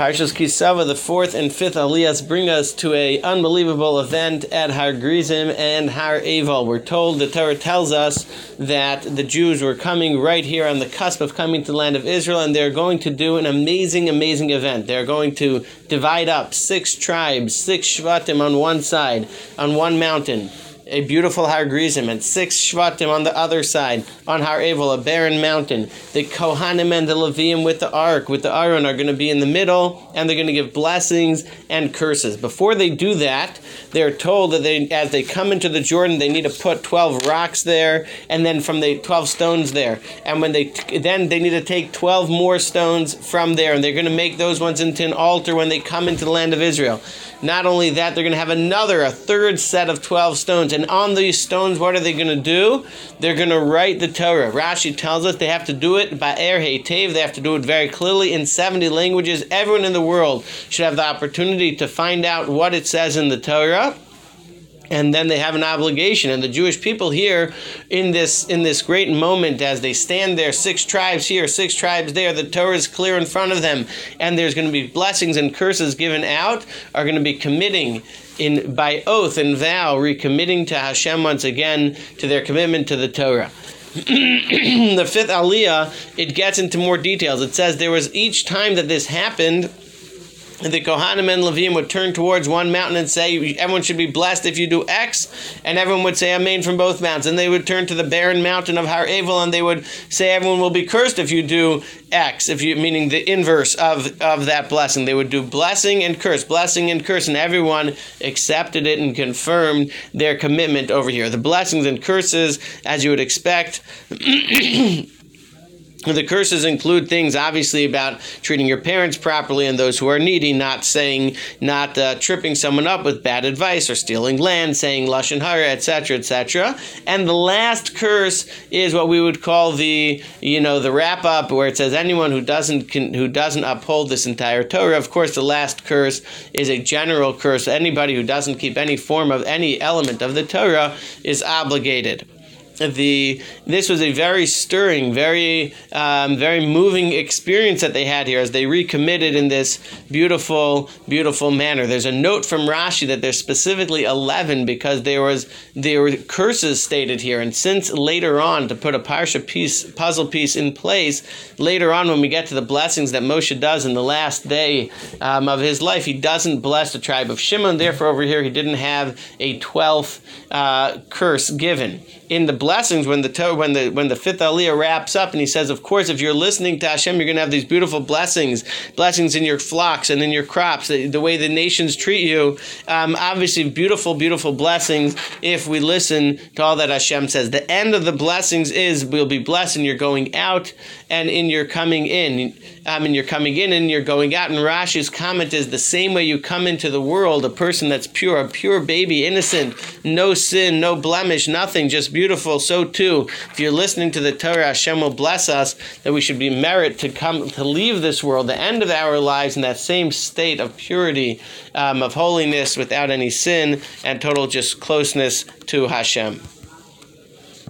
Parshas Ki Savo, the fourth and fifth aliyahs bring us to a unbelievable event at Har Gerizim and Har Eval. We're told, the Torah tells us that the Jews were coming right here on the cusp of coming to the land of Israel, and they're going to do an amazing, amazing event. They're going to divide up six tribes, six Shvatim on one side, on one mountain a beautiful Har Gerizim, and six Shvatim on the other side, on Har Evel, a barren mountain. The Kohanim and the Leviim with the ark, with the Aron, are going to be in the middle, and they're going to give blessings and curses. Before they do that, they're told that they, as they come into the Jordan, they need to put 12 rocks there, and then from the 12 stones there. And when they, then they need to take 12 more stones from there, and they're going to make those ones into an altar when they come into the land of Israel. Not only that, they're going to have another, a third set of 12 stones. And on these stones, what are they going to do? They're going to write the Torah. Rashi tells us they have to do it by Er Tev. They have to do it very clearly in 70 languages. Everyone in the world should have the opportunity to find out what it says in the Torah and then they have an obligation. And the jewish people here in this in this great moment as they stand there six tribes here six tribes there the torah is clear in front of them. And there's going to be blessings and curses given out are going to be committing in by oath and vow recommitting to hashem once again to their commitment to the torah. The fifth aliyah it gets into more details. It says there was each time that this happened the Kohanim and Levim would turn towards one mountain and say, everyone should be blessed if you do X, and everyone would say Amen from both mountains. And they would turn to the barren mountain of Har Evel and they would say everyone will be cursed if you do X, if you meaning the inverse of, of that blessing. They would do blessing and curse, blessing and curse, and everyone accepted it and confirmed their commitment over here. The blessings and curses, as you would expect. The curses include things obviously about treating your parents properly and those who are needy, not saying, not uh, tripping someone up with bad advice or stealing land, saying lashon hara, etc., etc. And the last curse is what we would call the, you know, the wrap up, where it says anyone who doesn't who doesn't uphold this entire Torah. Of course, the last curse is a general curse. Anybody who doesn't keep any form of any element of the Torah is obligated the this was a very stirring, very um, very moving experience that they had here as they recommitted in this beautiful, beautiful manner. There's a note from Rashi that there's specifically eleven because there was there were curses stated here, and since later on to put a parsha piece puzzle piece in place, later on when we get to the blessings that Moshe does in the last day um, of his life, he doesn't bless the tribe of Shimon. Therefore, over here he didn't have a twelfth uh, curse given in the blessings when the when the when the fifth aliyah wraps up and he says, of course, if you're listening to Hashem, you're going to have these beautiful blessings, blessings in your flocks and in your crops, the, the way the nations treat you. Um, obviously, beautiful, beautiful blessings if we listen to all that Hashem says. The end of the blessings is we'll be blessed in your going out and in your coming in. Um, and you're coming in and you're going out. And Rashi's comment is the same way you come into the world, a person that's pure, a pure baby, innocent, no sin, no blemish, nothing, just beautiful. So too, if you're listening to the Torah, Hashem will bless us that we should be merit to come to leave this world, the end of our lives, in that same state of purity, um, of holiness, without any sin, and total just closeness to Hashem.